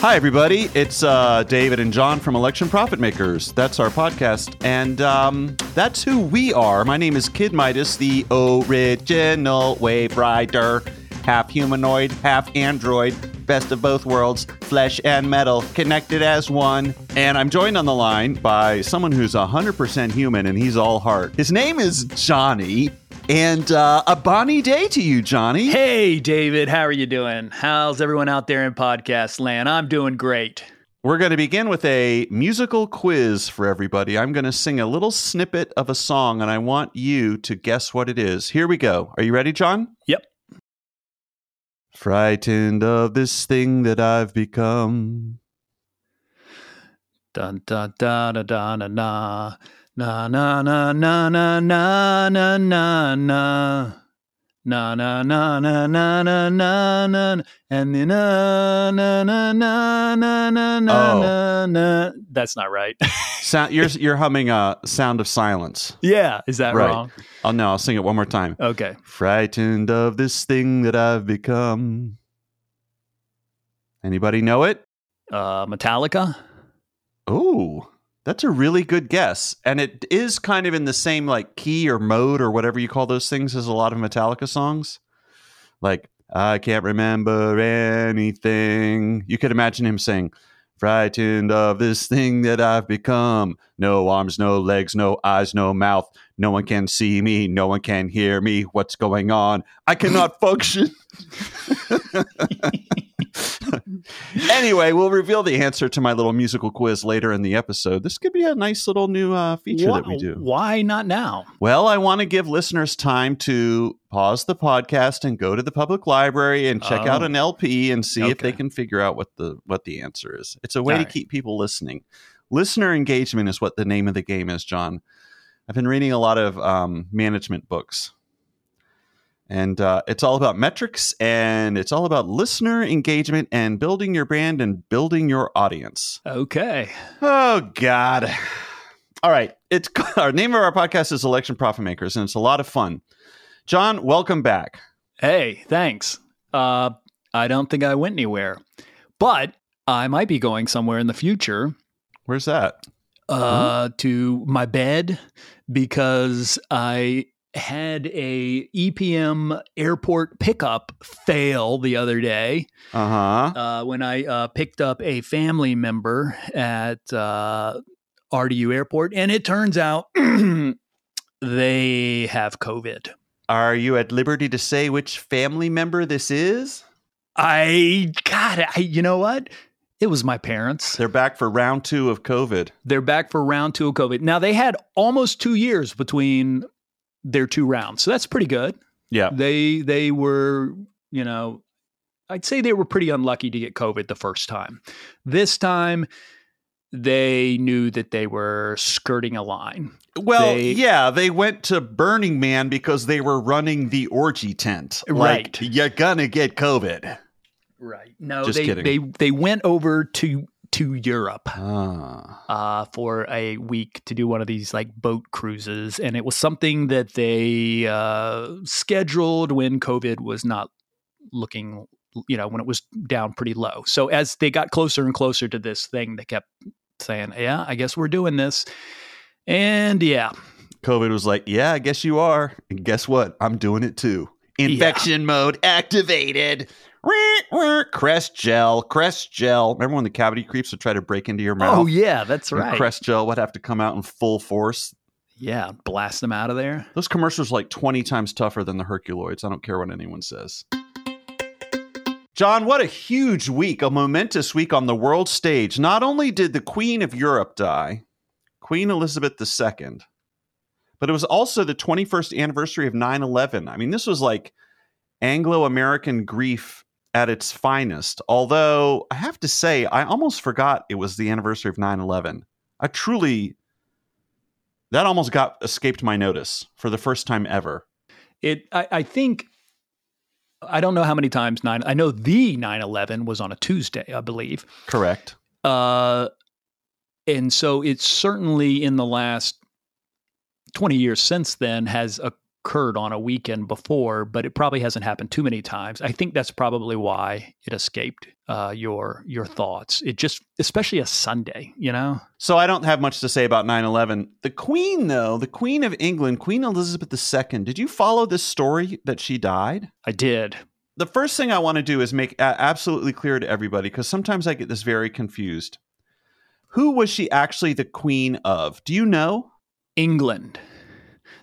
Hi, everybody. It's uh, David and John from Election Profit Makers. That's our podcast, and um, that's who we are. My name is Kid Midas, the original Wave Rider, half humanoid, half android, best of both worlds, flesh and metal, connected as one. And I'm joined on the line by someone who's 100% human, and he's all heart. His name is Johnny. And uh, a bonny day to you, Johnny. Hey, David, how are you doing? How's everyone out there in podcast land? I'm doing great. We're going to begin with a musical quiz for everybody. I'm going to sing a little snippet of a song, and I want you to guess what it is. Here we go. Are you ready, John? Yep. Frightened of this thing that I've become. Dun dun dun dun dun dun. dun. Na na na na na na na na na. Na na na na na na na na and then na na na na na na na na na. That's not right. Sound, you're you're humming a sound of silence. yeah, is that Right. wrong? Oh no, I'll sing it one more time. Okay. Frightened of this thing that I've become. Anybody know it? Uh, Metallica. Oh, that's a really good guess. And it is kind of in the same like key or mode or whatever you call those things as a lot of Metallica songs. Like, I can't remember anything. You could imagine him saying, Frightened of this thing that I've become. No arms, no legs, no eyes, no mouth. No one can see me. No one can hear me. What's going on? I cannot function. anyway, we'll reveal the answer to my little musical quiz later in the episode. This could be a nice little new uh, feature that we do. Why not now? Well, I want to give listeners time to pause the podcast and go to the public library and check out Oh. an LP and see if they can figure out what the what the answer is. It's a way All to right. keep people listening. Listener engagement is what the name of the game is, John. I've been reading a lot of um, management books. And uh, it's all about metrics and it's all about listener engagement and building your brand and building your audience. Okay. Oh God! All right, it's our name of our podcast is Election Profit Makers, and it's a lot of fun. John, welcome back. Hey, thanks. Uh, I don't think I went anywhere, but I might be going somewhere in the future Where's that? uh, to my bed because I had a EPM airport pickup fail the other day Uh huh. uh, when I uh, picked up a family member at uh, RDU Airport, and it turns out they have COVID. Are you at liberty to say which family member this is? I God, I, you know what? It was my parents. They're back for round two of COVID. They're back for round two of COVID. Now they had almost two years between their two rounds, so that's pretty good. Yeah. They they were, you know, I'd say they were pretty unlucky to get COVID the first time. This time, they knew that they were skirting a line. Well, They- yeah, they went to Burning Man because they were running the orgy tent. Like, Right. you're gonna get COVID. Right. No, Just they kidding. they they went over to to Europe. Ah. uh, for a week to do one of these like boat cruises, and it was something that they uh, scheduled when COVID was not looking, you know, when it was down pretty low. So as they got closer and closer to this thing, they kept saying, "Yeah, I guess we're doing this," and yeah, COVID was like, yeah, I guess you are. And guess what? I'm doing it too. Infection mode activated. Crest gel, Crest gel. Remember when the cavity creeps would try to break into your oh, mouth? oh yeah, that's And right. Crest gel would have to come out in full force. yeah, blast them out of there. Those commercials are like 20 times tougher than the Herculoids. I don't care what anyone says. John, what a huge week, a momentous week on the world stage. Not only did the Queen of Europe die, Queen Elizabeth II, but it was also the 21st anniversary of 9 11. I mean, this was like Anglo American grief at its finest. Although I have to say, I almost forgot it was the anniversary of 9 11. I truly, that almost got escaped my notice for the first time ever. It, I, I think, I don't know how many times nine. I know the 9/11 was on a Tuesday, I believe. Correct. Uh, and so it's certainly in the last 20 years since then has occurred on a weekend before, but it probably hasn't happened too many times. I think that's probably why it escaped uh, your your thoughts. It just, especially a Sunday, you know. So I don't have much to say about 9/11. The Queen, though, the Queen of England, Queen Elizabeth II. Did you follow this story that she died? I did. The first thing I want to do is make absolutely clear to everybody because sometimes I get this very confused. Who was she actually the queen of? Do you know? England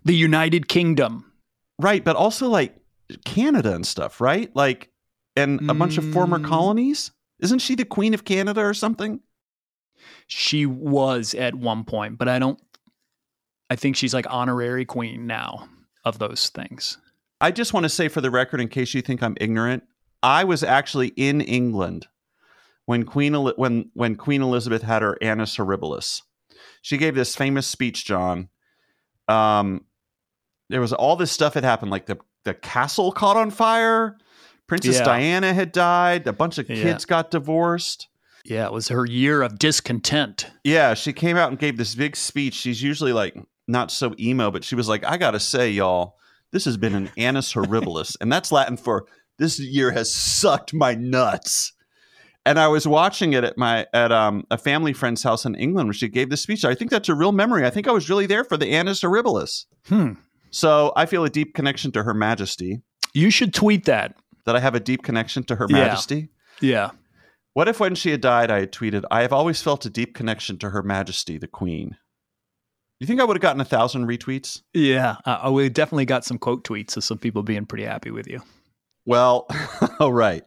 the United Kingdom. Right, but also like Canada and stuff, right? Like and a mm. bunch of former mm. colonies? Isn't she the queen of Canada or something? She was at one point, but I don't I think she's like honorary queen now of those things. I just want to say for the record in case you think I'm ignorant, I was actually in England when Queen when when Queen Elizabeth had her annus horribilis. She gave this famous speech, John, um, there was all this stuff had happened, like the the castle caught on fire. Princess yeah. Diana had died. A bunch of kids yeah. got divorced. Yeah, it was her year of discontent. Yeah, she came out and gave this big speech. She's usually like not so emo, but she was like, I gotta say, y'all, this has been an annus horribilis, and that's Latin for this year has sucked my nuts. And I was watching it at my at um, a family friend's house in England where she gave this speech. I think that's a real memory. I think I was really there for the annus horribilis. Hmm. So I feel a deep connection to Her Majesty. You should tweet that. That I have a deep connection to Her Majesty. Yeah. What if when she had died, I had tweeted, I have always felt a deep connection to Her Majesty, the Queen? You think I would have gotten a thousand retweets? Yeah. Uh, we definitely got some quote tweets of some people being pretty happy with you. Well, all right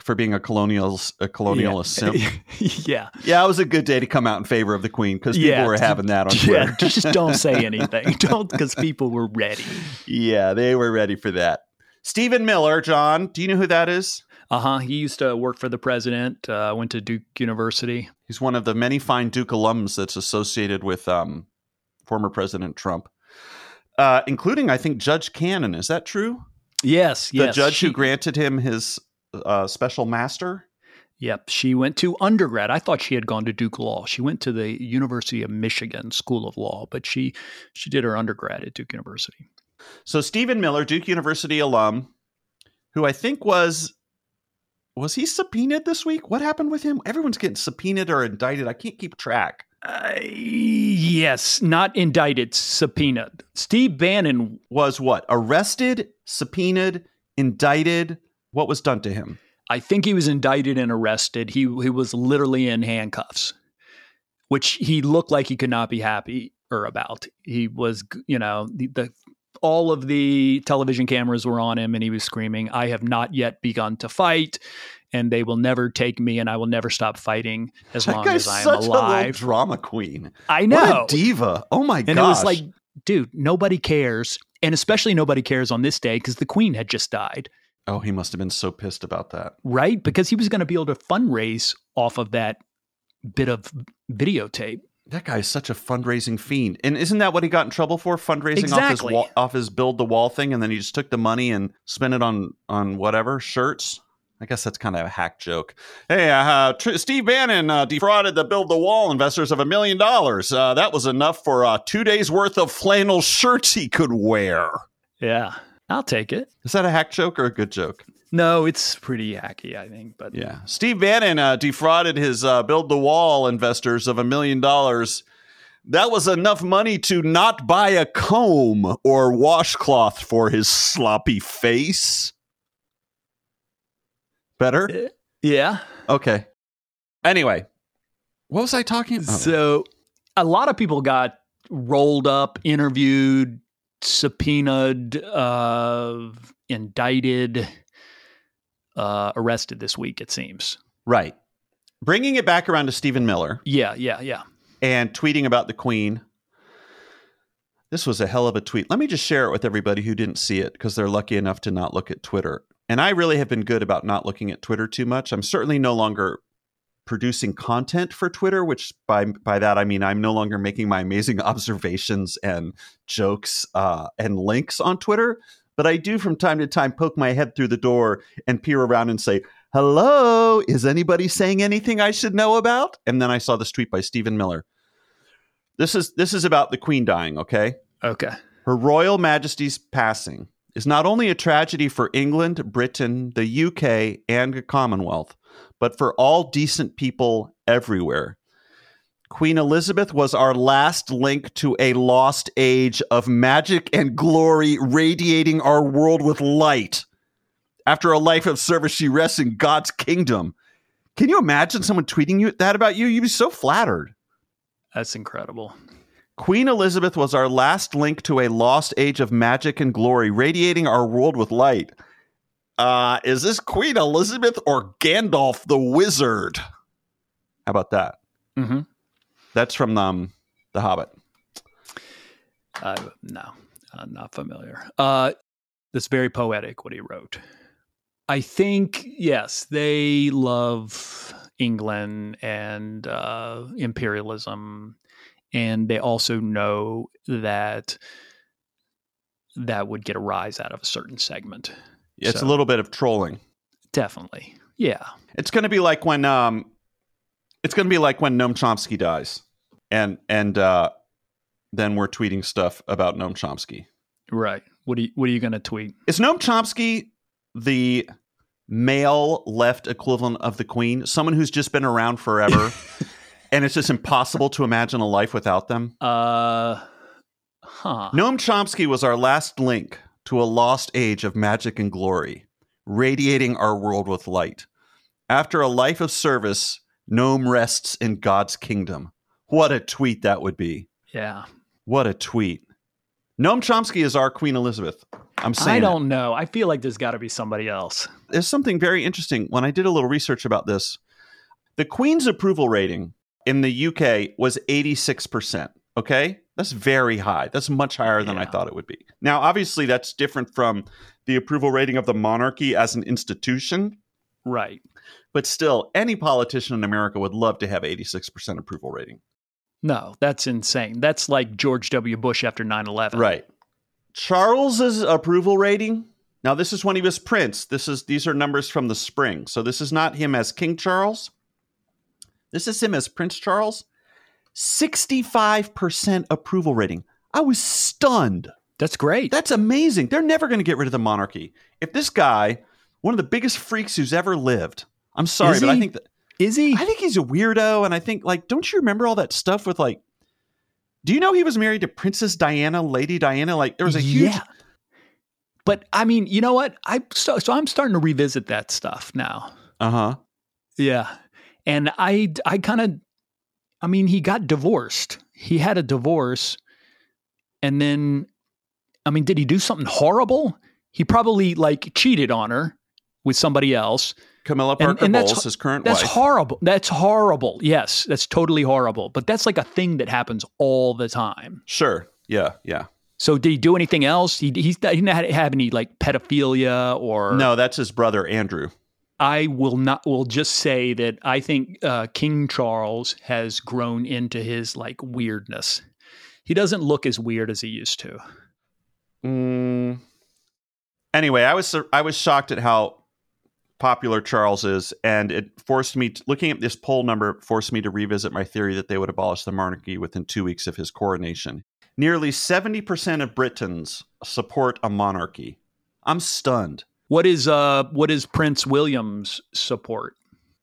for being a colonial a colonialist yeah. simp. yeah, yeah, it was a good day to come out in favor of the queen because people yeah, were having that on Twitter. Yeah, just don't say anything. don't because people were ready. Yeah, they were ready for that. Stephen Miller, John, do you know who that is? Uh huh. He used to work for the president. Uh, went to Duke University. He's one of the many fine Duke alums that's associated with um, former President Trump, uh, including I think Judge Cannon. Is that true? Yes, yes. the yes. judge she, who granted him his uh, special master. Yep, she went to undergrad. I thought she had gone to Duke Law. She went to the University of Michigan School of Law, but she she did her undergrad at Duke University. So Stephen Miller, Duke University alum, who I think was was he subpoenaed this week? What happened with him? Everyone's getting subpoenaed or indicted. I can't keep track. Uh, yes, not indicted, subpoenaed. Steve Bannon was what? Arrested, subpoenaed, indicted, what was done to him? I think he was indicted and arrested. He he was literally in handcuffs, which he looked like he could not be happy or about. He was, you know, the, the all of the television cameras were on him and he was screaming, I have not yet begun to fight and they will never take me and I will never stop fighting as that long as I am alive. A drama queen. I know. Diva. Oh my god. And it was like, dude, nobody cares. And especially nobody cares on this day because the queen had just died. Oh, he must have been so pissed about that. Right? Because he was going to be able to fundraise off of that bit of videotape. That guy is such a fundraising fiend. And isn't that what he got in trouble for? Fundraising exactly. off his off his build the wall thing and then he just took the money and spent it on on whatever, shirts. I guess that's kind of a hack joke. Hey, uh, Tr- Steve Bannon uh, defrauded the Build the Wall investors of a million dollars. Uh, that was enough for uh, two days worth of flannel shirts he could wear. Yeah. I'll take it. Is that a hack joke or a good joke? No, it's pretty hacky, I think. But yeah, Steve Bannon uh, defrauded his uh, build the wall investors of a million dollars. That was enough money to not buy a comb or washcloth for his sloppy face. Better? Uh, yeah. Okay. Anyway, what was I talking about? So, a lot of people got rolled up, interviewed, subpoenaed, uh, indicted, uh, arrested this week, it seems. Right. Bringing it back around to Stephen Miller. Yeah, yeah, yeah. And tweeting about the Queen. This was a hell of a tweet. Let me just share it with everybody who didn't see it because they're lucky enough to not look at Twitter. And I really have been good about not looking at Twitter too much. I'm certainly no longer producing content for Twitter, which by by that I mean I'm no longer making my amazing observations and jokes uh, and links on Twitter, but I do from time to time poke my head through the door and peer around and say, "Hello, is anybody saying anything I should know about?" And then I saw this tweet by Stephen Miller. This is this is about the Queen dying. Okay. Okay. Her Royal Majesty's passing is not only a tragedy for England, Britain, the UK, and the Commonwealth, but for all decent people everywhere. Queen Elizabeth was our last link to a lost age of magic and glory radiating our world with light. After a life of service, she rests in God's kingdom. Can you imagine someone tweeting you that about you? You'd be so flattered. That's incredible. Queen Elizabeth was our last link to a lost age of magic and glory, radiating our world with light. Uh, is this Queen Elizabeth or Gandalf the Wizard? How about that? Mm-hmm. That's from um, The Hobbit. Uh, no, uh, not familiar. Uh, that's very poetic what he wrote. I think yes, they love England and uh, imperialism, and they also know that that would get a rise out of a certain segment. It's So- a little bit of trolling. Definitely, yeah, It's going to be like when um, it's going to be like when Noam Chomsky dies, and and uh, then we're tweeting stuff about Noam Chomsky. right. What are you, what are you going to tweet? Is Noam Chomsky the male left equivalent of the Queen? Someone who's just been around forever, and it's just impossible to imagine a life without them. Uh, huh. Noam Chomsky was our last link to a lost age of magic and glory, radiating our world with light. After a life of service, Noam rests in God's kingdom. What a tweet that would be. Yeah, What a tweet. Noam Chomsky is our Queen Elizabeth. I'm saying I don't know. I feel like there's got to be somebody else. there's something very interesting. When I did a little research about this, the Queen's approval rating in the UK was 86%. Okay. That's very high. That's much higher than I thought it would be. Now, obviously, that's different from the approval rating of the monarchy as an institution, Right. but still, any politician in America would love to have 86% approval rating. No, that's insane. That's like George W. Bush after 9 11. Right. Charles's approval rating. Now, this is when he was prince. This is these are numbers from the spring. So this is not him as King Charles. This is him as Prince Charles. 65% approval rating. I was stunned. That's great. That's amazing. They're never going to get rid of the monarchy. If this guy, one of the biggest freaks who's ever lived, I'm sorry, but I think that Is he? I think he's a weirdo, and I think like, don't you remember all that stuff with like? Do you know he was married to Princess Diana, Lady Diana? Like there was a huge. Yeah. But I mean, you know what? I so, so I'm starting to revisit that stuff now. Uh huh. Yeah. And I I kind of I mean, he got divorced. He had a divorce and then I mean, did he do something horrible? He probably like cheated on her with somebody else. Camilla And- Parker and that's- Bowles, his current That's wife. horrible. That's horrible. Yes, that's totally horrible. But that's like a thing that happens all the time. Sure. Yeah. Yeah. So did he do anything else? He he's, he didn't have any like pedophilia or No, that's his brother Andrew. I will not will just say that I think uh, King Charles has grown into his like weirdness. He doesn't look as weird as he used to. Mm. Anyway, I was I was shocked at how popular Charles is, and it forced me. To, looking at this poll number forced me to revisit my theory that they would abolish the monarchy within two weeks of his coronation. Nearly seventy percent of Britons support a monarchy. I'm stunned. What is uh what is Prince William's support?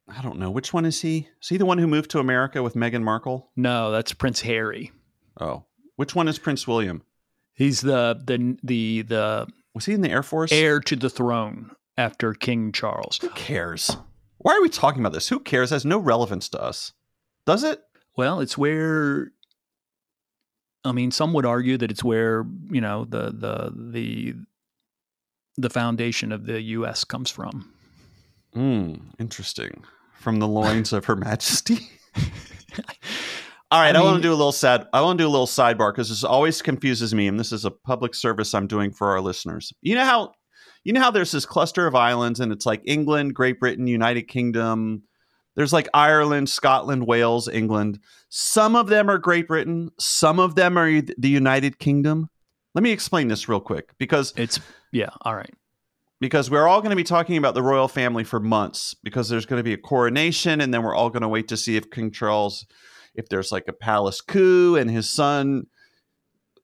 I don't know which one is he. Is he the one who moved to America with Meghan Markle? No, that's Prince Harry. Oh, which one is Prince William? He's the the the the Was he in the Air Force? heir to the throne after King Charles. Who cares? Why are we talking about this? Who cares? It has no relevance to us. Does it? Well, it's where I mean, some would argue that it's where, you know, the the the the foundation of the US comes from. Hmm, interesting. From the loins of Her Majesty. All right, I I, want to do a little sad. I want to do a little sidebar because this always confuses me, and this is a public service I'm doing for our listeners. You know how, you know how there's this cluster of islands, and it's like England, Great Britain, United Kingdom. There's like Ireland, Scotland, Wales, England. Some of them are Great Britain. Some of them are the United Kingdom. Let me explain this real quick because It's yeah, all right. because we're all going to be talking about the royal family for months because there's going to be a coronation and then we're all going to wait to see if King Charles if there's like a palace coup and his son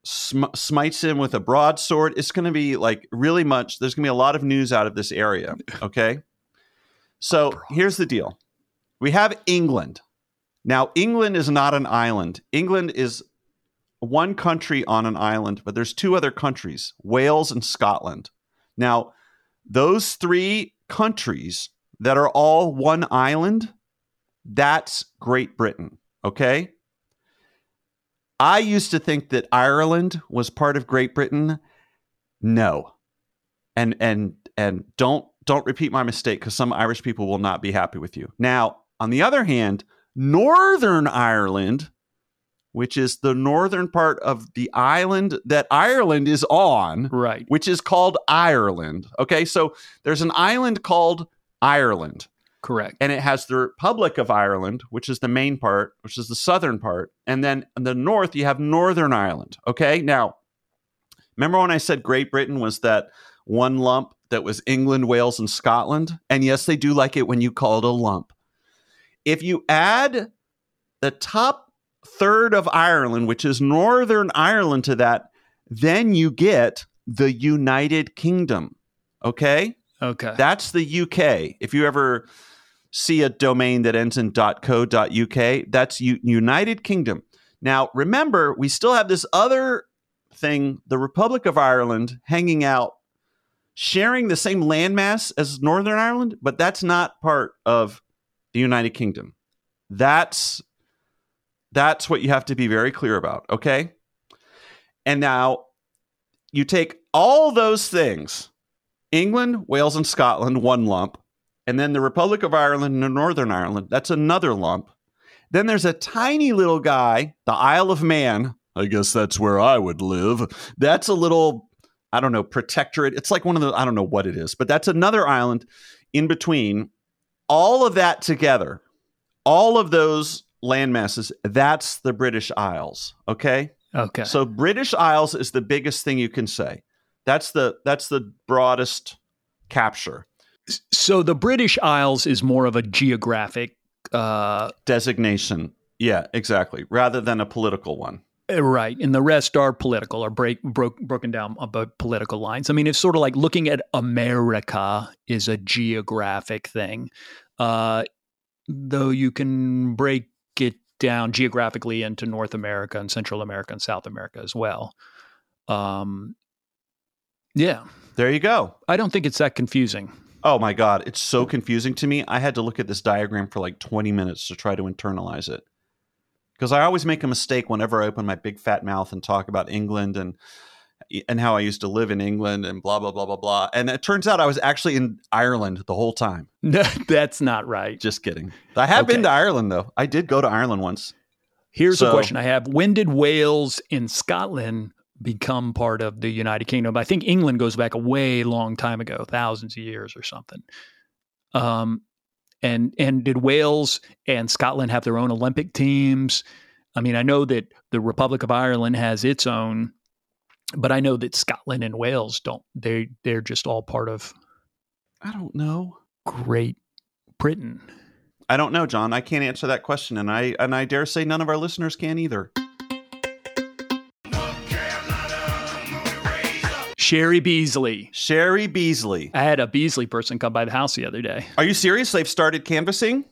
sm- smites him with a broadsword. It's going to be like really much. There's going to be a lot of news out of this area. Okay. So here's the deal we have England. Now, England is not an island. England is one country on an island, but there's two other countries Wales and Scotland. Now, those three countries that are all one island, that's Great Britain. Okay. I used to think that Ireland was part of Great Britain. No. And and and don't don't repeat my mistake because some Irish people will not be happy with you. Now, on the other hand, Northern Ireland, which is the northern part of the island that Ireland is on, Right. which is called Ireland. Okay, so there's an island called Ireland Correct. and it has the Republic of Ireland, which is the main part, which is the southern part, and then in the north you have Northern Ireland. Okay, now remember when I said Great Britain was that one lump that was England, Wales, and Scotland? And yes, they do like it when you call it a lump. If you add the top third of Ireland, which is Northern Ireland, to that, then you get the United Kingdom. Okay? Okay. That's the UK. If you ever see a domain that ends in .co.uk, that's U- United Kingdom. Now, remember, we still have this other thing, the Republic of Ireland, hanging out, sharing the same landmass as Northern Ireland, but that's not part of the United Kingdom. That's that's what you have to be very clear about, okay? And now you take all those things England, Wales, and Scotland, one lump. And then the Republic of Ireland and Northern Ireland, that's another lump. Then there's a tiny little guy, the Isle of Man. I guess that's where I would live. That's a little, I don't know, protectorate. It's like one of the, I don't know what it is, but that's another island in between. All of that together, all of those landmasses, that's the British Isles. Okay. okay. So British Isles is the biggest thing you can say. That's the that's the broadest capture so the British Isles is more of a geographic uh designation. Yeah, exactly. Rather than a political one. Uh, Right, and the rest are political or break broke, broken down about political lines. I mean, it's sort of like looking at America is a geographic thing, uh, though you can break it down geographically into North America and Central America and South America as well. Um, yeah, There you go. I don't think it's that confusing. Oh my god, it's so confusing to me. I had to look at this diagram for like 20 minutes to try to internalize it. Because I always make a mistake whenever I open my big fat mouth and talk about England and and how I used to live in England and blah blah blah blah blah. And it turns out I was actually in Ireland the whole time. No, that's not right. Just kidding. I have Okay. been to Ireland though. I did go to Ireland once. Here's a question I have: When did Wales and Scotland become part of the United Kingdom? I think England goes back a way long time ago, thousands of years or something. Um, and and did Wales and Scotland have their own Olympic teams? I mean, I know that the Republic of Ireland has its own, but I know that Scotland and Wales don't. They they're just all part of I don't know. Great Britain. I don't know, John. I can't answer that question, and I and I dare say none of our listeners can either. Cheri Beasley. Cheri Beasley. I had a Beasley person come by the house the other day. Are you serious? They've started canvassing?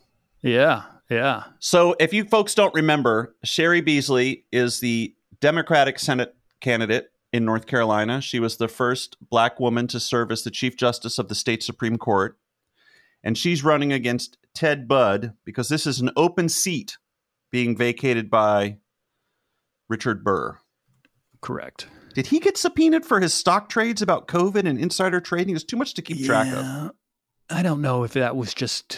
Yeah, yeah. So, if you folks don't remember, Cheri Beasley is the Democratic Senate candidate in North Carolina. She was the first black woman to serve as the Chief Justice of the state Supreme Court. And she's running against Ted Budd because this is an open seat being vacated by Richard Burr. Correct. Did he get subpoenaed for his stock trades about COVID and insider trading? It's too much to keep track of. I don't know if that was just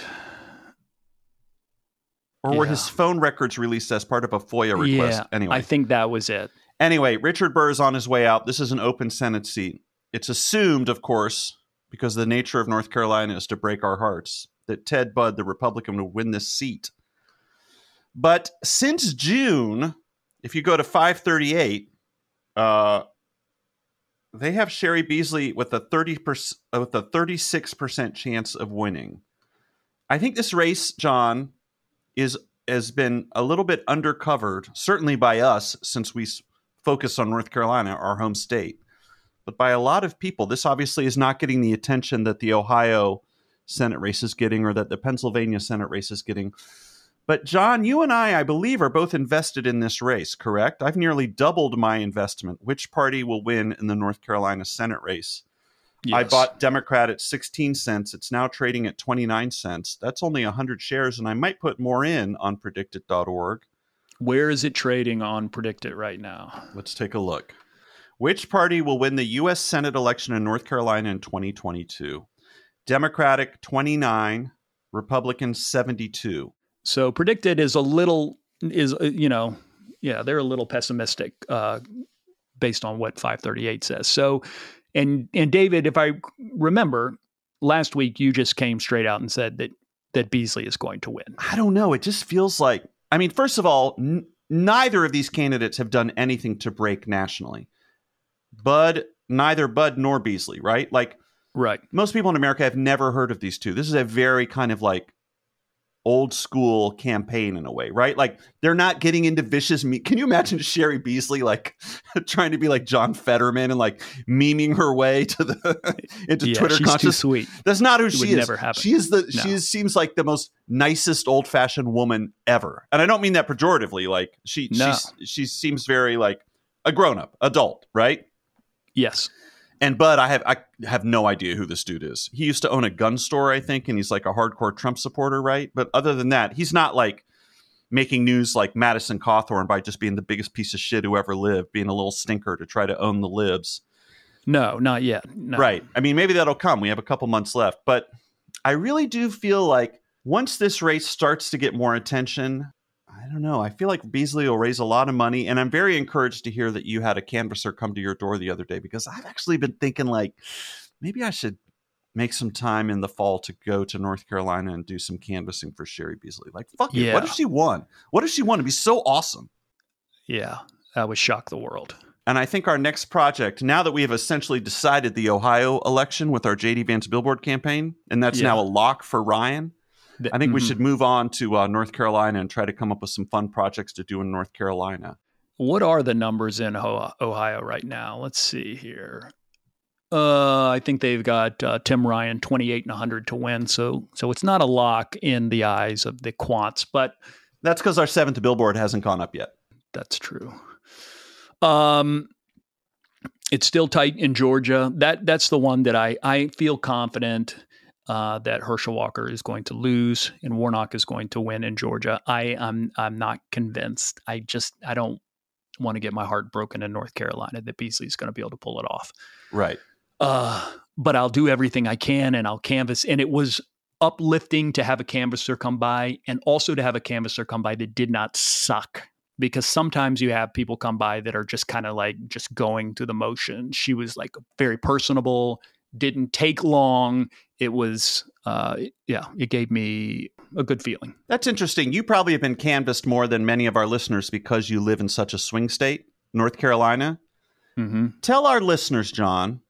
Or were Yeah. his phone records released as part of a FOIA request? Yeah, anyway. I think that was it. Anyway, Richard Burr is on his way out. This is an open Senate seat. It's assumed, of course, because the nature of North Carolina is to break our hearts, that Ted Budd, the Republican, will win this seat. But since June, if you go to 538, uh, they have Cheri Beasley with a 30% with a 36% chance of winning. I think this race, John, is has been a little bit undercovered, certainly by us, since we focus on North Carolina, our home state. But by a lot of people, this obviously is not getting the attention that the Ohio Senate race is getting or that the Pennsylvania Senate race is getting. But John, you and I, I believe, are both invested in this race, correct? I've nearly doubled my investment. Which party will win in the North Carolina Senate race? I bought Democrat at 16 cents. It's now trading at 29 cents. That's only 100 shares, and I might put more in on predictit.org. Where is it trading on Predictit right now? Let's take a look. Which party will win the U.S. Senate election in North Carolina in 2022? Democratic 29, Republican 72. So Predictit is a little is uh, you know yeah they're a little pessimistic uh, based on what 538 says. So and and David, if I remember last week, you just came straight out and said that that Beasley is going to win. I don't know. It just feels like, I mean, first of all, n- neither of these candidates have done anything to break nationally. Budd, neither Budd nor Beasley, right? Like, Right. most people in America have never heard of these two. This is a very kind of like old school campaign in a way, right? Like they're not getting into vicious me. Can you imagine Cheri Beasley like trying to be like John Fetterman and like memeing her way to the into Yeah, Twitter she's too sweet. That's not who It she is. never happen. She is the No. she is, seems like the most nicest old fashioned woman ever, and I don't mean that pejoratively. Like she No. she's, she seems very like a grown up adult, right? Yes. And Budd, I have I have no idea who this dude is. He used to own a gun store, I think, and he's like a hardcore Trump supporter, right? But other than that, he's not like making news like Madison Cawthorn by just being the biggest piece of shit who ever lived, being a little stinker to try to own the libs. No, not yet. No. Right. I mean, maybe that'll come. We have a couple months left, but I really do feel like once this race starts to get more attention, I don't know. I feel like Beasley will raise a lot of money, and I'm very encouraged to hear that you had a canvasser come to your door the other day because I've actually been thinking like maybe I should make some time in the fall to go to North Carolina and do some canvassing for Cheri Beasley. Like, fuck it. What Yeah. if she won? What if she won? It'd be so awesome. Yeah. That would shock the world. And I think our next project, now that we have essentially decided the Ohio election with our JD Vance billboard campaign, and that's Yeah. now a lock for Ryan, I think we mhm. should move on to uh, North Carolina and try to come up with some fun projects to do in North Carolina. What are the numbers in Ohio right now? Let's see here. Uh, I think they've got uh, Tim Ryan 28 and 100 to win. So so it's not a lock in the eyes of the quants, but That's because our seventh billboard hasn't gone up yet. that's true. Um, it's still tight in Georgia. That that's the one that I I feel confident uh, that Herschel Walker is going to lose and Warnock is going to win in Georgia. I I'm I'm not convinced. I just I don't want to get my heart broken in North Carolina that Beasley's going to be able to pull it off. Right. Uh, but I'll do everything I can and I'll canvas. And it was uplifting to have a canvasser come by and also to have a canvasser come by that did not suck. Because sometimes you have people come by that are just kind of like just going through the motions. She was like very personable, didn't take long. It was, uh, yeah, it gave me a good feeling. That's interesting. You probably have been canvassed more than many of our listeners because you live in such a swing state, North Carolina. Mm-hmm. Tell our listeners, John,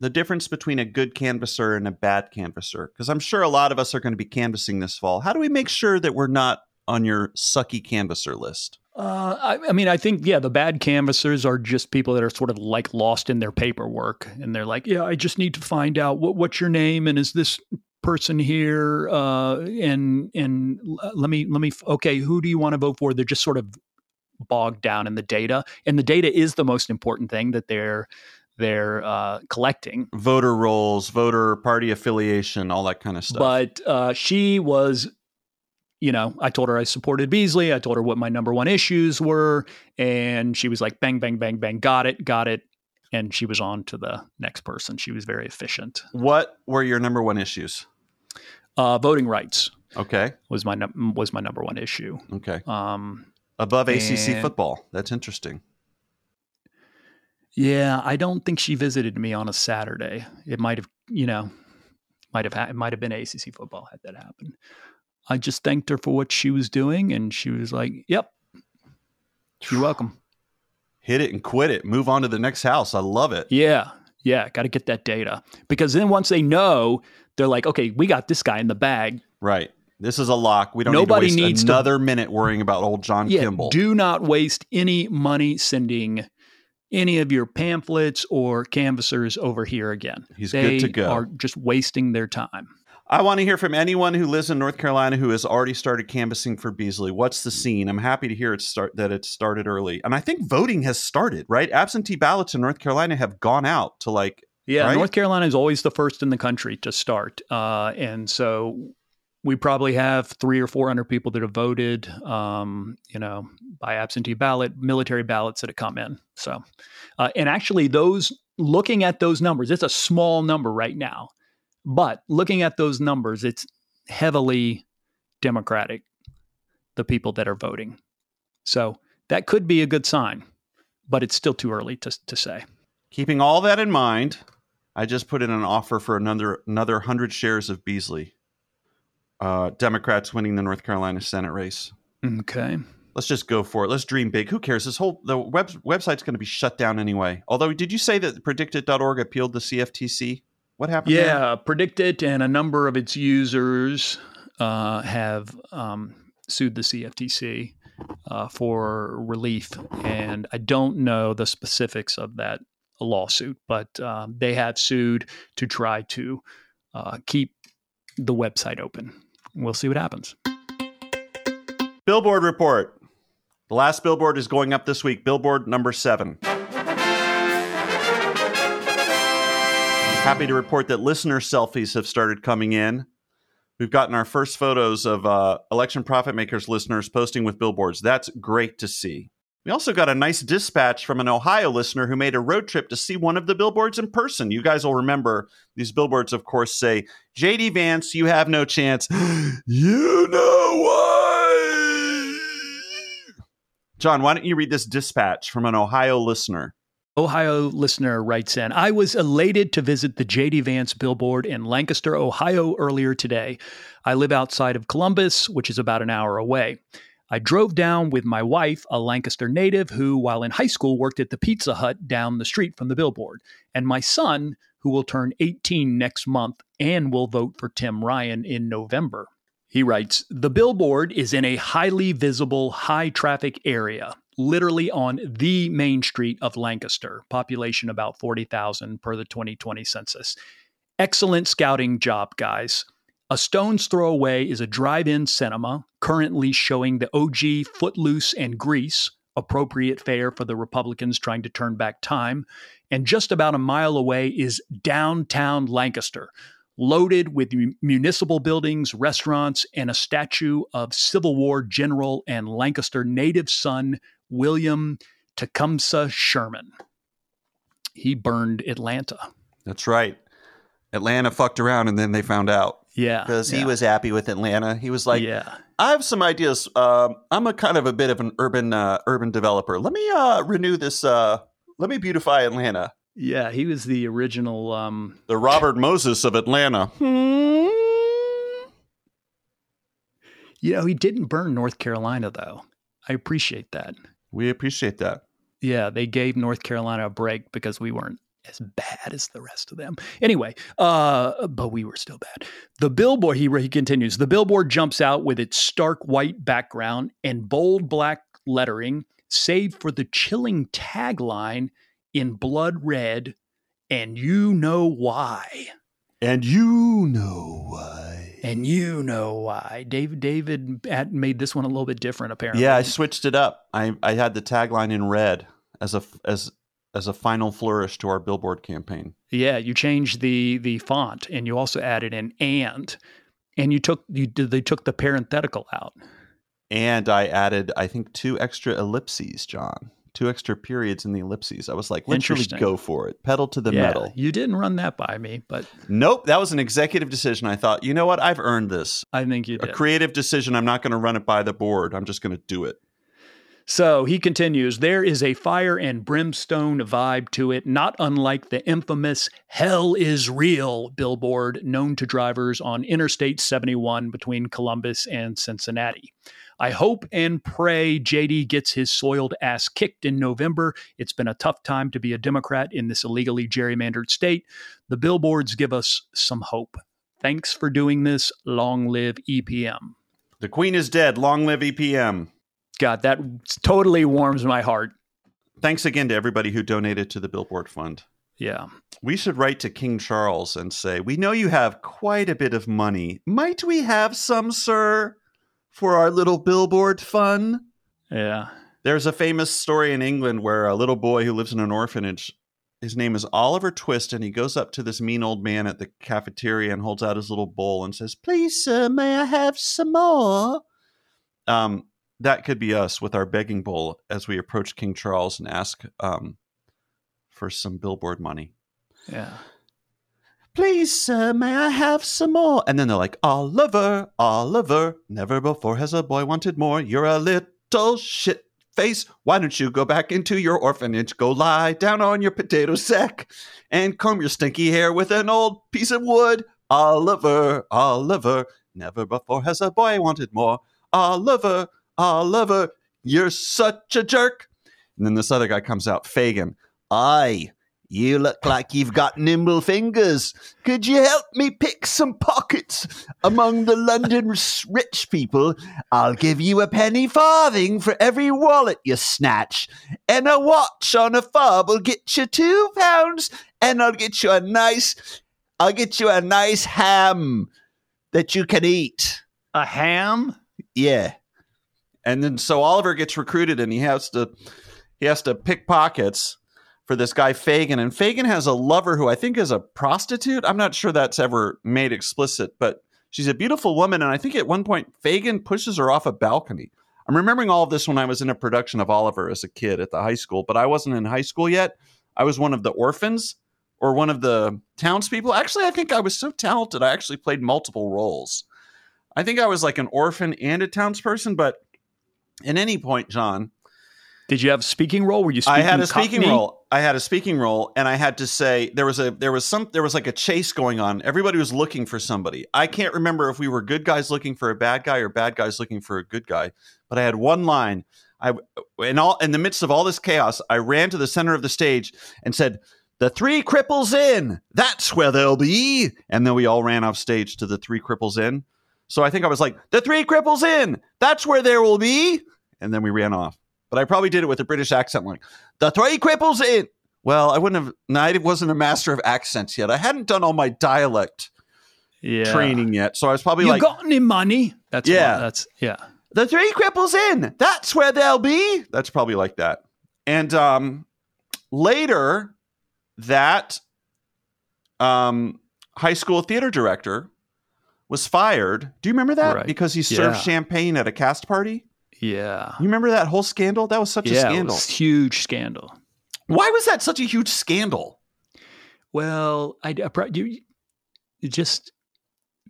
the difference between a good canvasser and a bad canvasser. Because I'm sure a lot of us are going to be canvassing this fall. How do we make sure that we're not on your sucky canvasser list? Uh, I, I mean, I think yeah, the bad canvassers are just people that are sort of like lost in their paperwork, and they're like, yeah, I just need to find out what what's your name and is this person here, uh, and and let me let me okay, who do you want to vote for? They're just sort of bogged down in the data, and the data is the most important thing that they're they're uh, collecting. Voter rolls, voter party affiliation, all that kind of stuff. But uh, she was, you know, I told her I supported Beasley. I told her what my number one issues were. And she was like, bang, bang, bang, bang, got it, got it. And she was on to the next person. She was very efficient. what were your number one issues? Uh, voting rights Okay. was my num- was my number one issue. Okay. Um, Above ACC And- football. That's interesting. yeah, I don't think she visited me on a Saturday. It might have, you know, might have ha- it might have been ACC football had that happened. I just thanked her for what she was doing, and she was like, "Yep, you're welcome." Hit it and quit it. Move on to the next house. I love it. Yeah. Yeah. Got to get that data because then once they know, they're like, okay, we got this guy in the bag. Right. This is a lock. We don't Nobody need to waste needs to- another minute worrying about old John Yeah, Kimball. do not waste any money sending any of your pamphlets or canvassers over here again. He's they good to go. are just wasting their time. I want to hear from anyone who lives in North Carolina who has already started canvassing for Beasley. What's the scene? I'm happy to hear it start that it started early, and I think voting has started. Right, absentee ballots in North Carolina have gone out to like Yeah, Right? North Carolina is always the first in the country to start, uh, and so we probably have three or four hundred people that have voted, um, you know, by absentee ballot, military ballots that have come in. So, uh, and actually, those looking at those numbers, it's a small number right now, but looking at those numbers, it's heavily Democratic. The people that are voting, so that could be a good sign, but it's still too early to to say. Keeping all that in mind, I just put in an offer for another another hundred shares of Beasley. Uh, Democrats winning the North Carolina Senate race. Okay. Let's just go for it. Let's dream big. Who cares? This whole the web, website's going to be shut down anyway. Although, did you say that predictit.org appealed the CFTC? What happened? there? Yeah, Predictit and a number of its users uh, have um, sued the CFTC uh, for relief, and I don't know the specifics of that lawsuit, but um, they have sued to try to uh, keep the website open. We'll see what happens. Billboard report. The last billboard is going up this week. Billboard number seven. Happy to report that listener selfies have started coming in. We've gotten our first photos of uh, election profit makers listeners posting with billboards. That's great to see. We also got a nice dispatch from an Ohio listener who made a road trip to see one of the billboards in person. You guys will remember these billboards, of course, say, JD Vance, you have no chance. you know why. John, why don't you read this dispatch from an Ohio listener? Ohio listener writes in I was elated to visit the JD Vance billboard in Lancaster, Ohio earlier today. I live outside of Columbus, which is about an hour away. I drove down with my wife, a Lancaster native who, while in high school, worked at the Pizza Hut down the street from the billboard, and my son, who will turn 18 next month and will vote for Tim Ryan in November. He writes The billboard is in a highly visible, high traffic area, literally on the main street of Lancaster, population about 40,000 per the 2020 census. Excellent scouting job, guys. A stone's throw away is a drive in cinema currently showing the OG Footloose and Grease, appropriate fare for the Republicans trying to turn back time. And just about a mile away is downtown Lancaster, loaded with mu- municipal buildings, restaurants, and a statue of Civil War general and Lancaster native son William Tecumseh Sherman. He burned Atlanta. That's right. Atlanta fucked around and then they found out. Yeah. Because he was happy with Atlanta. He was like, yeah. I have some ideas. Um, I'm a kind of a bit of an urban uh, urban developer. Let me uh, renew this. Uh, let me beautify Atlanta. Yeah, he was the original um The Robert Moses of Atlanta. you know, he didn't burn North Carolina though. I appreciate that. We appreciate that. Yeah, they gave North Carolina a break because we weren't as bad as the rest of them. Anyway, uh, but we were still bad. The billboard, he, he continues, the billboard jumps out with its stark white background and bold black lettering, save for the chilling tagline in blood red, and you know why. And you know why. And you know why. David David had made this one a little bit different, apparently. Yeah, I switched it up. I, I had the tagline in red as a as as a final flourish to our billboard campaign. Yeah, you changed the the font and you also added an and and you took you did they took the parenthetical out. And I added, I think, two extra ellipses, John. Two extra periods in the ellipses. I was like, let's really go for it. Pedal to the yeah, metal. You didn't run that by me, but Nope, that was an executive decision. I thought, you know what? I've earned this. I think you did. A creative decision. I'm not going to run it by the board. I'm just going to do it. So he continues, there is a fire and brimstone vibe to it, not unlike the infamous Hell is Real billboard known to drivers on Interstate 71 between Columbus and Cincinnati. I hope and pray JD gets his soiled ass kicked in November. It's been a tough time to be a Democrat in this illegally gerrymandered state. The billboards give us some hope. Thanks for doing this. Long live EPM. The Queen is dead. Long live EPM. God, that totally warms my heart. Thanks again to everybody who donated to the Billboard Fund. Yeah. We should write to King Charles and say, We know you have quite a bit of money. Might we have some, sir, for our little billboard fun? Yeah. There's a famous story in England where a little boy who lives in an orphanage, his name is Oliver Twist, and he goes up to this mean old man at the cafeteria and holds out his little bowl and says, Please, sir, may I have some more? Um, that could be us with our begging bowl as we approach King Charles and ask um, for some billboard money. Yeah. Please, sir, may I have some more? And then they're like, Oliver, Oliver, never before has a boy wanted more. You're a little shit face. Why don't you go back into your orphanage? Go lie down on your potato sack and comb your stinky hair with an old piece of wood. Oliver, Oliver, never before has a boy wanted more. Oliver, Oliver, you're such a jerk. And then this other guy comes out, Fagin. Aye, you look like you've got nimble fingers. Could you help me pick some pockets among the London rich people? I'll give you a penny farthing for every wallet you snatch, and a watch on a fob will get you two pounds, and I'll get you a nice, I'll get you a nice ham that you can eat. A ham? Yeah. And then so Oliver gets recruited, and he has to he has to pick pockets for this guy Fagin. And Fagin has a lover who I think is a prostitute. I'm not sure that's ever made explicit, but she's a beautiful woman. And I think at one point Fagin pushes her off a balcony. I'm remembering all of this when I was in a production of Oliver as a kid at the high school, but I wasn't in high school yet. I was one of the orphans or one of the townspeople. Actually, I think I was so talented, I actually played multiple roles. I think I was like an orphan and a townsperson, but at any point, John, did you have a speaking role? Were you speaking I had a speaking Cockney? role. I had a speaking role, and I had to say there was a there was some there was like a chase going on. Everybody was looking for somebody. I can't remember if we were good guys looking for a bad guy or bad guys looking for a good guy. But I had one line. I in all in the midst of all this chaos, I ran to the center of the stage and said, "The three cripples in. That's where they'll be." And then we all ran off stage to the three cripples in. So I think I was like, "The three cripples in. That's where there will be." And then we ran off but I probably did it with a British accent, like the three cripples in. Well, I wouldn't have. No, I wasn't a master of accents yet. I hadn't done all my dialect Yeah. training yet, so I was probably like You like, got any money? That's Yeah. what- that's yeah. "The three cripples in. That's where they'll be." That's probably like that. And um, later, that um, high school theater director was fired. Do you remember that? Right. Because he served Yeah. champagne at a cast party. Yeah. You remember that whole scandal? That was such a yeah, it scandal. huge scandal. Why was that such a huge scandal? Well, I, I you, you just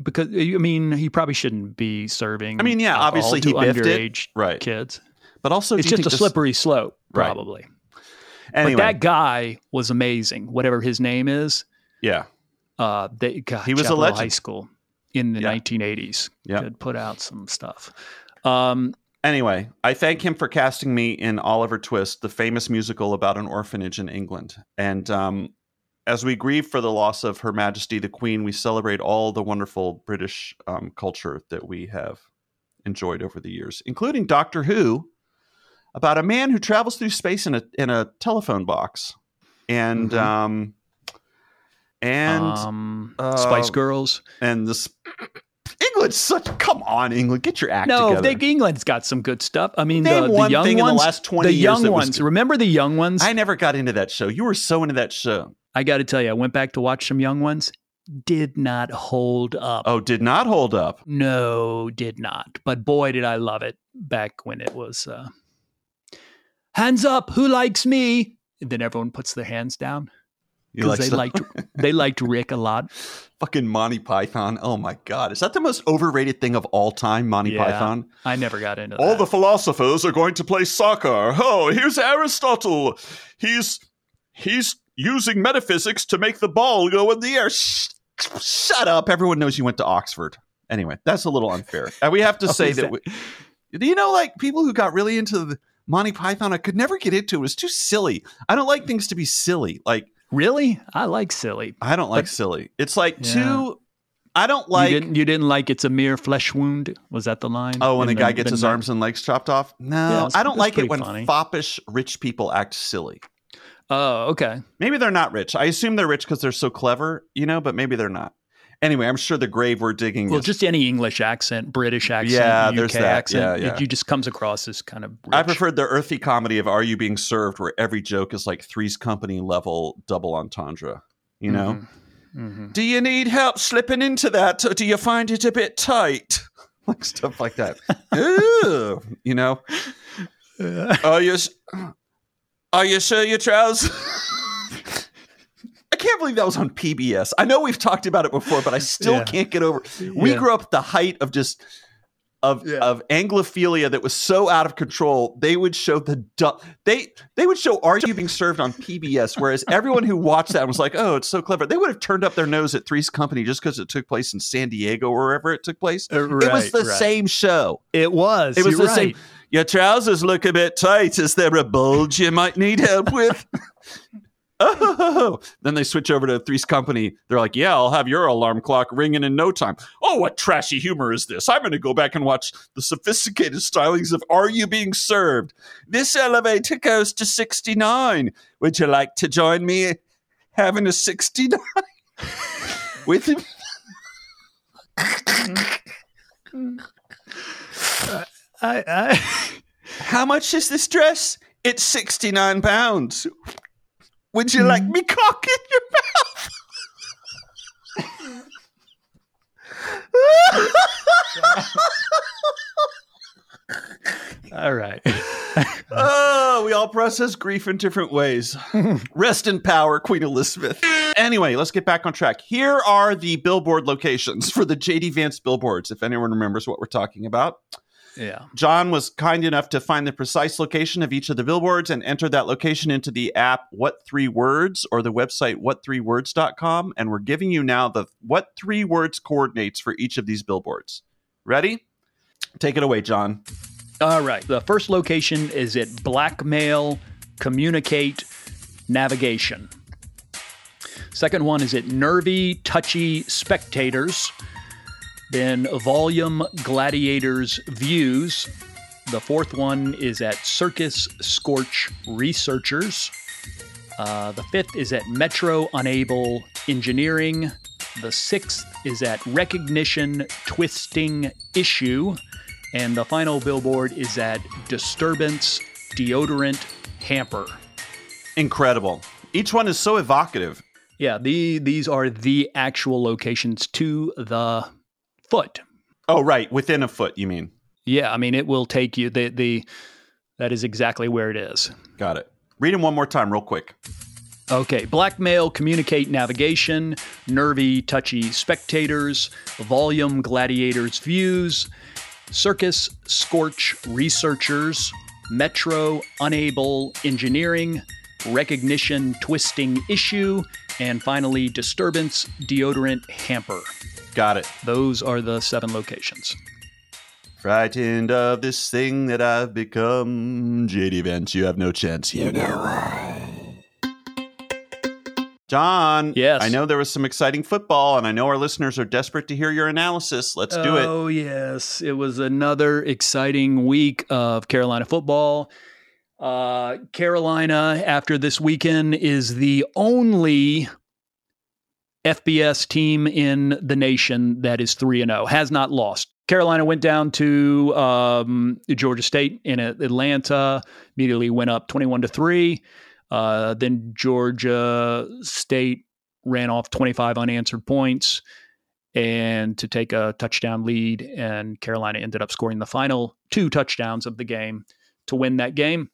because I mean he probably shouldn't be serving. I mean, yeah, obviously he biffed it. Right. kids. But also, It's just a this- slippery slope, Right. probably. Anyway, But that guy was amazing. Whatever his name is, yeah, uh, they, God, He was a Chapel Hill legend. High School in the Yeah. 1980s. Yeah. could put out some stuff. Um, Anyway, I thank him for casting me in Oliver Twist, the famous musical about an orphanage in England. And um, as we grieve for the loss of Her Majesty the Queen, we celebrate all the wonderful British um, culture that we have enjoyed over the years, including Doctor Who, about a man who travels through space in a in a telephone box, and Mhm. um, and um, uh, Spice Girls. and this England's such. Come on, England, get your act No, together. they, England's got some good stuff. I mean, Name the, the young thing in the ones, last 20 the young ones. Remember the young ones? I never got into that show. You were so into that show. I got to tell you, I went back to watch some young ones. Did not hold up. Oh, did not hold up. No, did not. But boy, did I love it back when it was uh, hands up, who likes me? And then everyone puts their hands down because they liked they liked Rick a lot. fucking Monty Python. Oh my god, is that the most overrated thing of all time? Monty Yeah. Python. I never got into that. All that. the philosophers are going to play soccer. Oh, here's Aristotle. He's he's using metaphysics to make the ball go in the air. Shh, shut up! Everyone knows you went to Oxford. Anyway, that's a little unfair. And we have to say is that. We, do you know, like people who got really into the Monty Python, I could never get into. It was too silly. I don't like things to be silly. Like really? I like silly. I don't like But- silly. It's like Yeah. too I don't like. you didn't you didn't like it's a mere flesh wound. Was that the line? Oh, when In the guy gets his the- arms and legs chopped off? No, Yeah, I don't like it when funny. foppish rich people act silly. Oh, okay. Maybe they're not rich. I assume they're rich because they're so clever, you know, but maybe they're not. Anyway, I'm sure the grave we're digging Well, is. just any English accent, British accent, Yeah, UK there's that. accent, Yeah, yeah. it just comes across as kind of. Rich. I preferred the earthy comedy of Are You Being Served, where every joke is like Three's Company level double entendre, you know? Mhm. Do you need help slipping into that, or do you find it a bit tight? Like stuff like that. Ooh, you know? Are you, are you sure your trousers? I can't believe that was on PBS. I know we've talked about it before, but I still Yeah. can't get over. We Yeah. grew up at the height of just of Yeah. of Anglophilia that was so out of control. They would show the du- they they would show Are You Being Served on PBS, whereas everyone who watched that was like, "Oh, it's so clever." They would have turned up their nose at Three's Company just because it took place in San Diego or wherever it took place. Uh, it was the right. same show. It was. It was the same. Your trousers look a bit tight. Is there a bulge you might need help with? oh, then they switch over to Three's Company. They're like, "Yeah, I'll have your alarm clock ringing in no time." Oh, what trashy humor is this? I'm going to go back and watch the sophisticated stylings of "Are You Being Served?" This elevator goes to 69. Would you like to join me having a 69 with him? I, I, How much is this dress? It's 69 pounds. Would you like hmm. me cock in your mouth? all right. oh, we all process grief in different ways. Rest in power, Queen Elizabeth. Anyway, let's get back on track. Here are the billboard locations for the JD Vance billboards, if anyone remembers what we're talking about. Yeah. John was kind enough to find the precise location of each of the billboards and enter that location into the app What Three Words or the website what3words.com. And we're giving you now the What Three Words coordinates for each of these billboards. Ready? Take it away, John. All right. The first location is at Blackmail Communicate Navigation. Second one is at Nervy Touchy Spectators. Then Volume Gladiators Views. The fourth one is at Circus Scorch Researchers. Uh, the fifth is at Metro Unable Engineering. The sixth is at Recognition Twisting Issue. And the final billboard is at Disturbance Deodorant Hamper. Incredible. Each one is so evocative. Yeah, the, these are the actual locations to the foot. Oh, right. Within a foot, you mean? Yeah, I mean it will take you the the that is exactly where it is. Got it. Read them one more time, real quick. Okay, blackmail, communicate, navigation, nervy, touchy spectators, volume, gladiators, views, circus, scorch, researchers, metro, unable, engineering, recognition, twisting, issue, and finally, disturbance, deodorant, hamper. Got it. Those are the seven locations. Frightened of this thing that I've become. JD Vance, you have no chance. You know. John, Yes. I know there was some exciting football, and I know our listeners are desperate to hear your analysis. Let's do it. Oh, yes. It was another exciting week of Carolina football. Uh, Carolina, after this weekend, is the only FBS team in the nation that is 3 and 0, has not lost. Carolina went down to um, Georgia State in Atlanta, immediately went up 21 to 3. Uh, then Georgia State ran off 25 unanswered points and to take a touchdown lead. And Carolina ended up scoring the final two touchdowns of the game to win that game.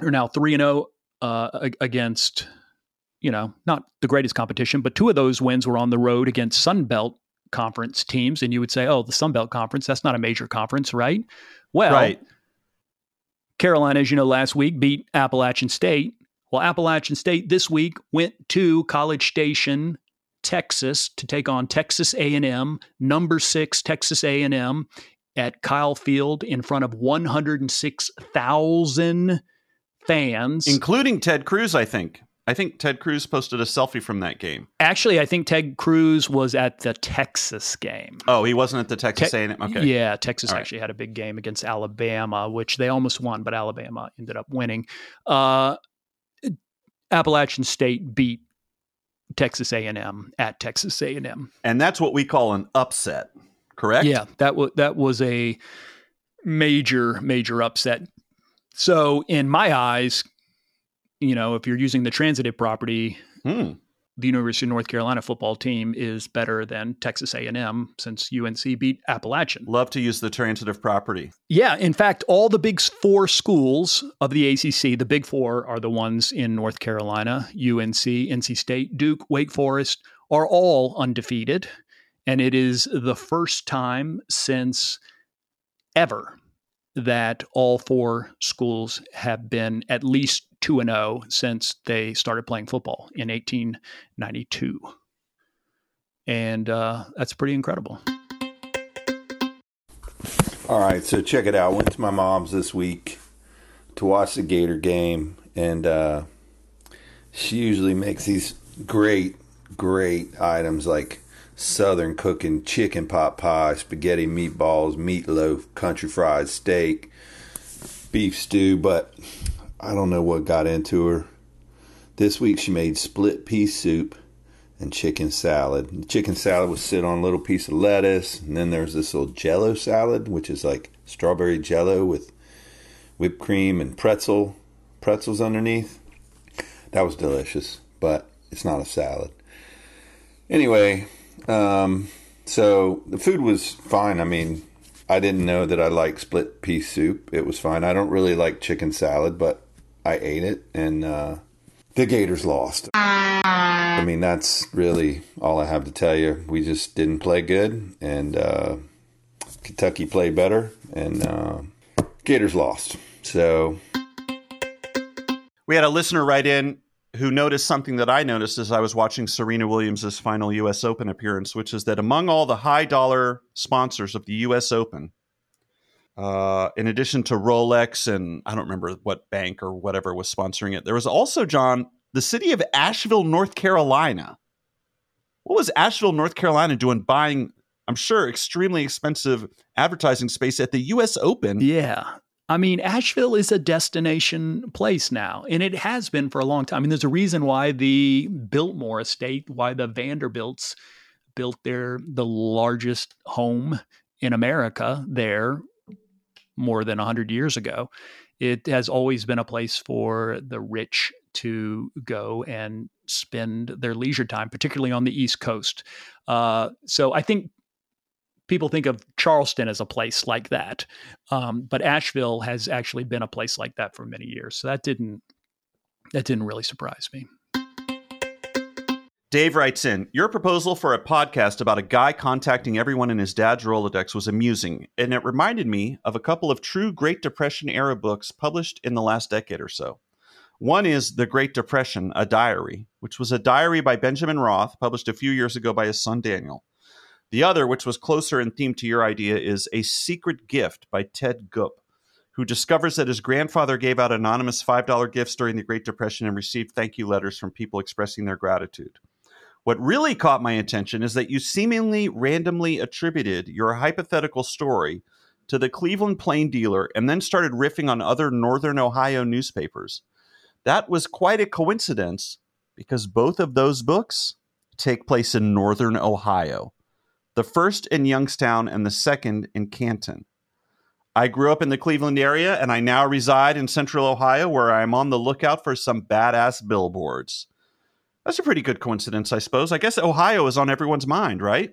They're now 3 and 0 uh, against, you know, not the greatest competition, but two of those wins were on the road against Sun Belt conference teams. And you would say, oh, the Sun Belt conference, that's not a major conference, right? Well, right. Carolina, as you know, last week beat Appalachian State. Well, Appalachian State this week went to College Station, Texas, to take on Texas A&M, number six Texas A&M, at Kyle Field in front of 106,000 fans, including Ted Cruz, I think. I think Ted Cruz posted a selfie from that game. Actually, I think Ted Cruz was at the Texas game. Oh, he wasn't at the Texas Te- A&M. Okay. Yeah, Texas right. actually had a big game against Alabama, which they almost won, but Alabama ended up winning. Uh, Appalachian State beat Texas A&M at Texas A&M. And that's what we call an upset, correct? Yeah, that was that was a major major upset. So in my eyes, you know, if you're using the transitive property, Hmm. the University of North Carolina football team is better than Texas A&M since UNC beat Appalachian. Love to use the transitive property. Yeah, in fact, all the big four schools of the ACC, the big four are the ones in North Carolina, UNC, NC State, Duke, Wake Forest, are all undefeated. And it is the first time since ever that all four schools have been at least 2 and 0 since they started playing football in 1892. And uh, that's pretty incredible. All right, so check it out. Went to my mom's this week to watch the Gator game, and uh, she usually makes these great, great items like Southern cooking chicken pot pie, spaghetti meatballs, meatloaf, country fried steak, beef stew. But I don't know what got into her. This week she made split pea soup and chicken salad. The chicken salad would sit on a little piece of lettuce, and then there's this little jello salad, which is like strawberry jello with whipped cream and pretzel pretzels underneath. That was delicious, but it's not a salad. Anyway, um, so the food was fine. I mean, I didn't know that I like split pea soup. It was fine. I don't really like chicken salad, but I ate it, and uh, the Gators lost. I mean, that's really all I have to tell you. We just didn't play good, and uh, Kentucky played better, and uh, Gators lost. So, We had a listener write in who noticed something that I noticed as I was watching Serena Williams' final U.S. Open appearance, which is that among all the high dollar sponsors of the U.S. Open, uh, in addition to Rolex and I don't remember what bank or whatever was sponsoring it, there was also, John, the city of Asheville, North Carolina. What was Asheville, North Carolina doing buying, I'm sure, extremely expensive advertising space at the U.S. Open? Yeah. I mean, Asheville is a destination place now, and it has been for a long time. I mean, there's a reason why the Biltmore estate, why the Vanderbilts built their the largest home in America there more than 100 years ago. It has always been a place for the rich to go and spend their leisure time, particularly on the East Coast. Uh, so I think people think of Charleston as a place like that, um, but Asheville has actually been a place like that for many years. So that didn't that didn't really surprise me. Dave writes in, Your proposal for a podcast about a guy contacting everyone in his dad's Rolodex was amusing, and it reminded me of a couple of true Great Depression era books published in the last decade or so. One is The Great Depression, a Diary, which was a diary by Benjamin Roth, published a few years ago by his son Daniel. The other, which was closer in theme to your idea, is A Secret Gift by Ted Gup, who discovers that his grandfather gave out anonymous $5 gifts during the Great Depression and received thank you letters from people expressing their gratitude. What really caught my attention is that you seemingly randomly attributed your hypothetical story to the Cleveland Plain Dealer and then started riffing on other Northern Ohio newspapers. That was quite a coincidence because both of those books take place in Northern Ohio. The first in Youngstown and the second in Canton. I grew up in the Cleveland area and I now reside in Central Ohio where I am on the lookout for some badass billboards. That's a pretty good coincidence, I suppose. I guess Ohio is on everyone's mind, right?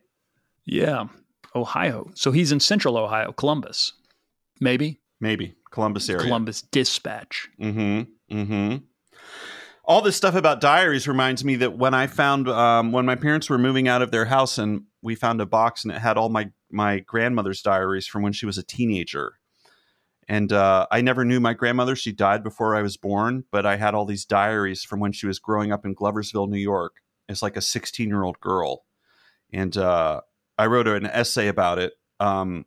Yeah, Ohio. So he's in Central Ohio, Columbus, maybe Maybe Columbus area. Columbus Dispatch. Mm-hmm. Mm-hmm. All this stuff about diaries reminds me that when I found um, when my parents were moving out of their house and we found a box and it had all my my grandmother's diaries from when she was a teenager. And uh, I never knew my grandmother; she died before I was born. But I had all these diaries from when she was growing up in Gloversville, New York, as like a 16 year old girl. And uh, I wrote an essay about it. Um,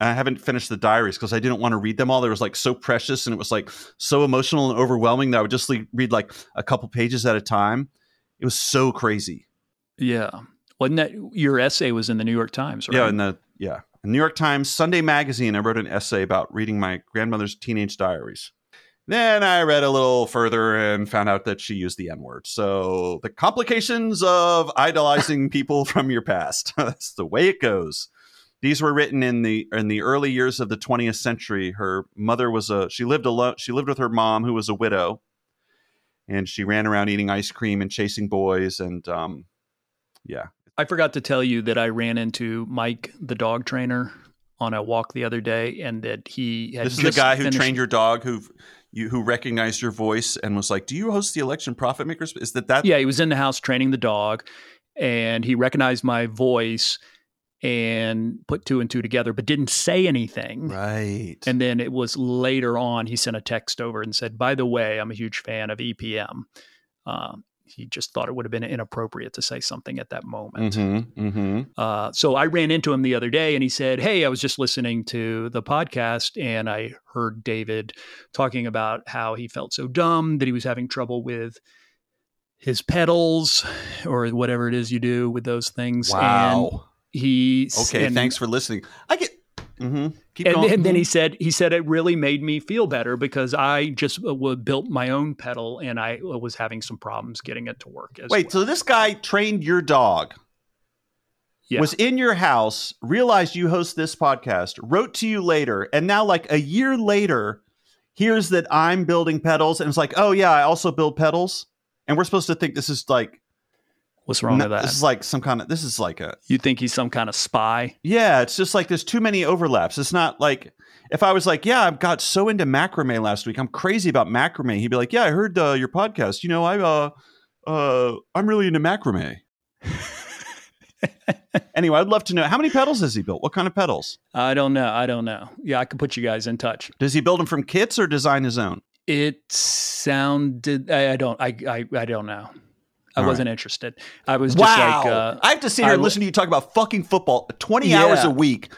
I haven't finished the diaries because I didn't want to read them all. They was like so precious and it was like so emotional and overwhelming that I would just le- read like a couple pages at a time. It was so crazy. Yeah. Wasn't that your essay was in the New York Times, right? Yeah, in the yeah, New York Times Sunday Magazine. I wrote an essay about reading my grandmother's teenage diaries. Then I read a little further and found out that she used the N word. So the complications of idolizing people from your past. That's the way it goes. These were written in the in the early years of the 20th century. Her mother was a she lived alone. She lived with her mom, who was a widow, and she ran around eating ice cream and chasing boys. And um, yeah, I forgot to tell you that I ran into Mike, the dog trainer, on a walk the other day, and that he had this is the guy who finished- trained your dog who you who recognized your voice and was like, "Do you host the election profit makers?" Is that that? Yeah, he was in the house training the dog, and he recognized my voice and put two and two together, but didn't say anything. Right. And then it was later on he sent a text over and said, "By the way, I'm a huge fan of EPM." Um, he just thought it would have been inappropriate to say something at that moment. mm-hmm, mm-hmm. Uh, so I ran into him the other day and he said, Hey, I was just listening to the podcast and I heard David talking about how he felt so dumb that he was having trouble with his pedals or whatever it is you do with those things. And Wow. he Okay. and, thanks for listening. I get. Mm-hmm. Keep and, going. and then he Mhm. said he said it really made me feel better because I just uh, built my own pedal and I uh, was having some problems getting it to work. As Wait. well. So this guy trained your dog. Yeah. Was in your house, realized you host this podcast, wrote to you later, and now, like a year later, hears that I'm building pedals, and it's like, oh yeah, I also build pedals, and we're supposed to think this is like, what's wrong no- with that? this is like some kind of, this is like a, you think he's some kind of spy? Yeah, it's just like there's too many overlaps. It's not like if I was like, yeah, I've got so into macrame last week. I'm crazy about macrame. He'd be like, yeah, I heard uh, your podcast. You know, I uh, uh, I'm really into macrame. anyway, I'd love to know how many pedals has he built? What kind of pedals? I don't know. I don't know. Yeah, I could put you guys in touch. Does he build them from kits or design his own? It sounded. I, I don't. I, I. I don't know. I All wasn't interested. I was just like. Uh, I have to sit here I and listen to you talk about fucking football 20 hours a week.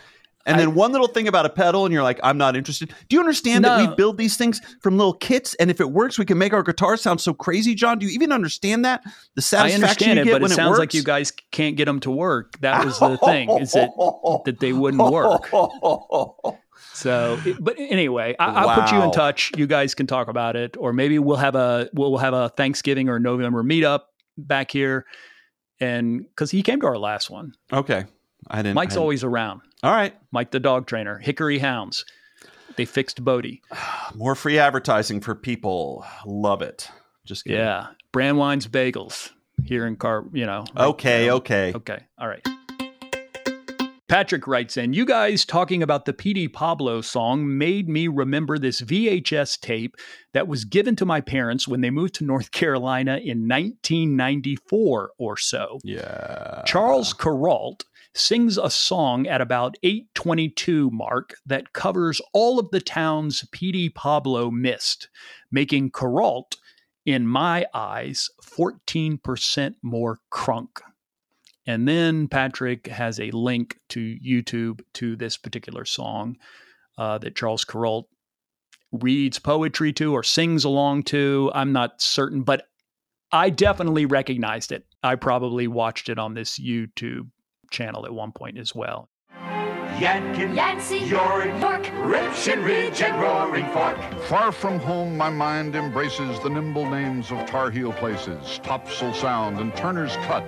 And I- then one little thing about a pedal, and you're like, I'm not interested. Do you understand that we build these things from little kits? And if it works, we can make our guitar sound so crazy, John. Do you even understand that? The satisfaction I understand you it, but when it sounds like works? you guys can't get them to work. That was the thing. Is that that they wouldn't work. So, but anyway, I, I'll put you in touch. You guys can talk about it, or maybe we'll have a we'll have a Thanksgiving or November meetup back here. And because he came to our last one, okay. I didn't. Mike's I didn't- always around. All right. Mike, the dog trainer, Hickory Hounds. They fixed Bodie. More free advertising for people. Love it. Just kidding. Yeah, Brandwein's Bagels here in Car. You know. right Okay. Okay. Okay. All right. Patrick writes in, You guys talking about the Petey Pablo song made me remember this VHS tape that was given to my parents when they moved to North Carolina in 1994 or so. Yeah. Charles Kuralt sings a song at about 822 mark that covers all of the towns Petey Pablo missed, making Kuralt, in my eyes, 14% more crunk. And then Patrick has a link to YouTube to this particular song uh, that Charles Kuralt reads poetry to or sings along to. I'm not certain, but I definitely recognized it. I probably watched it on this YouTube channel at one point as well. Yadkin, Yancey, York, York, Ripshin Ridge, and Roaring Fork. Far from home, my mind embraces the nimble names of Tar Heel places, Topsail Sound and Turner's Cut,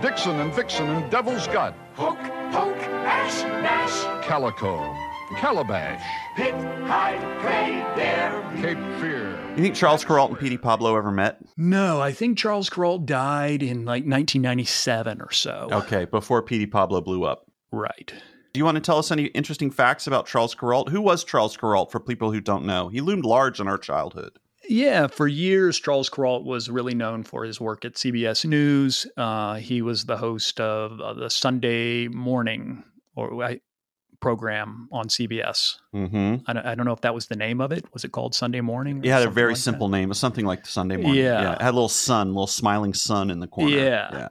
Dixon and Vixen and Devil's Gut, Hook, poke, ash, mash, Calico, Calabash, pit, hide, play there. Cape Fear. You think Charles Kuralt and Petey Pablo ever met? No, I think Charles Kuralt died in like 1997 or so. Okay, before Petey Pablo blew up. Right. Do you want to tell us any interesting facts about Charles Kuralt? Who was Charles Kuralt for people who don't know? He loomed large in our childhood. Yeah, for years, Charles Kuralt was really known for his work at CBS News. Uh, he was the host of uh, the Sunday morning or I, program on CBS. Mm-hmm. I don't, I don't know if that was the name of it. Was it called Sunday Morning? or It had a very like that? simple name. It was something like Sunday morning. Yeah. It had a little sun, little smiling sun in the corner. Yeah. Yeah.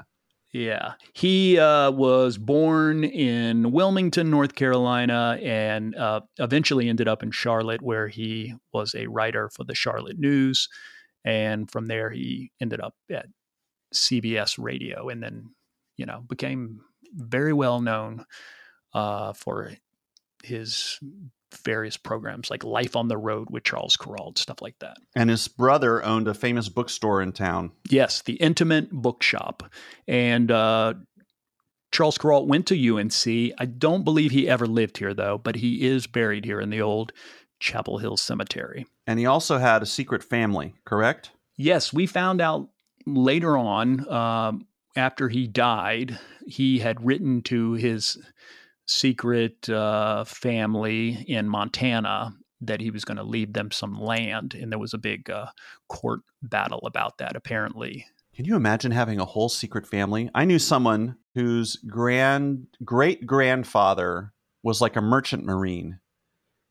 Yeah. He uh, was born in Wilmington, North Carolina, and uh, eventually ended up in Charlotte, where he was a writer for the Charlotte News. And from there, he ended up at CBS Radio and then, you know, became very well known uh, for his various programs like Life on the Road with Charles Kuralt, stuff like that. And his brother owned a famous bookstore in town. Yes, the Intimate Bookshop. And uh, Charles Kuralt went to UNC. I don't believe he ever lived here, though, but he is buried here in the old Chapel Hill Cemetery. And he also had a secret family, correct? Yes, we found out later on, um, after he died, he had written to his secret uh, family in Montana that he was going to leave them some land, and there was a big uh, court battle about that. Apparently, Can you imagine having a whole secret family? I knew someone whose grand great grandfather was like a merchant marine,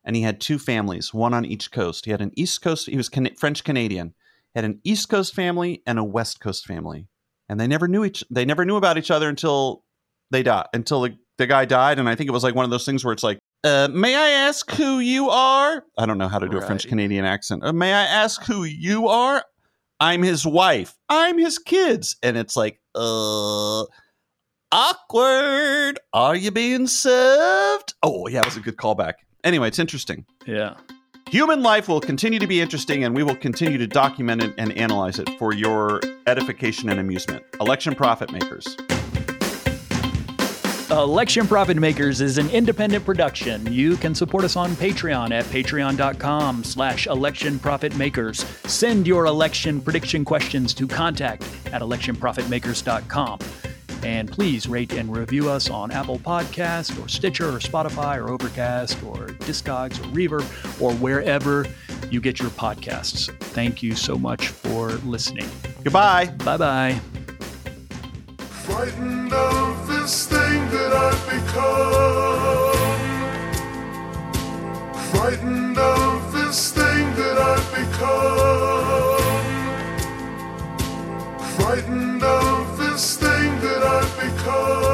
and he had two families, one on each coast. He had an East Coast. He was Can- French Canadian. Had an East Coast family and a West Coast family, and they never knew each. They never knew about each other until they died. Until the, the guy died, and I think it was like one of those things where it's like, uh, "May I ask who you are?" I don't know how to do a French Canadian accent. Uh, May I ask who you are? I'm his wife. I'm his kids. And it's like, uh, awkward. Are you being served? Oh, yeah, that was a good callback. Anyway, it's interesting. yeah. Human life will continue to be interesting, and we will continue to document it and analyze it for your edification and amusement. Election Profit Makers. Election Profit Makers is an independent production. You can support us on Patreon at patreon.com slash election profit makers. Send your election prediction questions to contact at electionprofitmakers.com. And please rate and review us on Apple Podcast or Stitcher or Spotify or Overcast or Discogs or Reverb or wherever you get your podcasts. Thank you so much for listening. Goodbye. Bye bye. Frightened of this thing that I've become. Frightened of this thing that I've become. Frightened of this thing that I've become.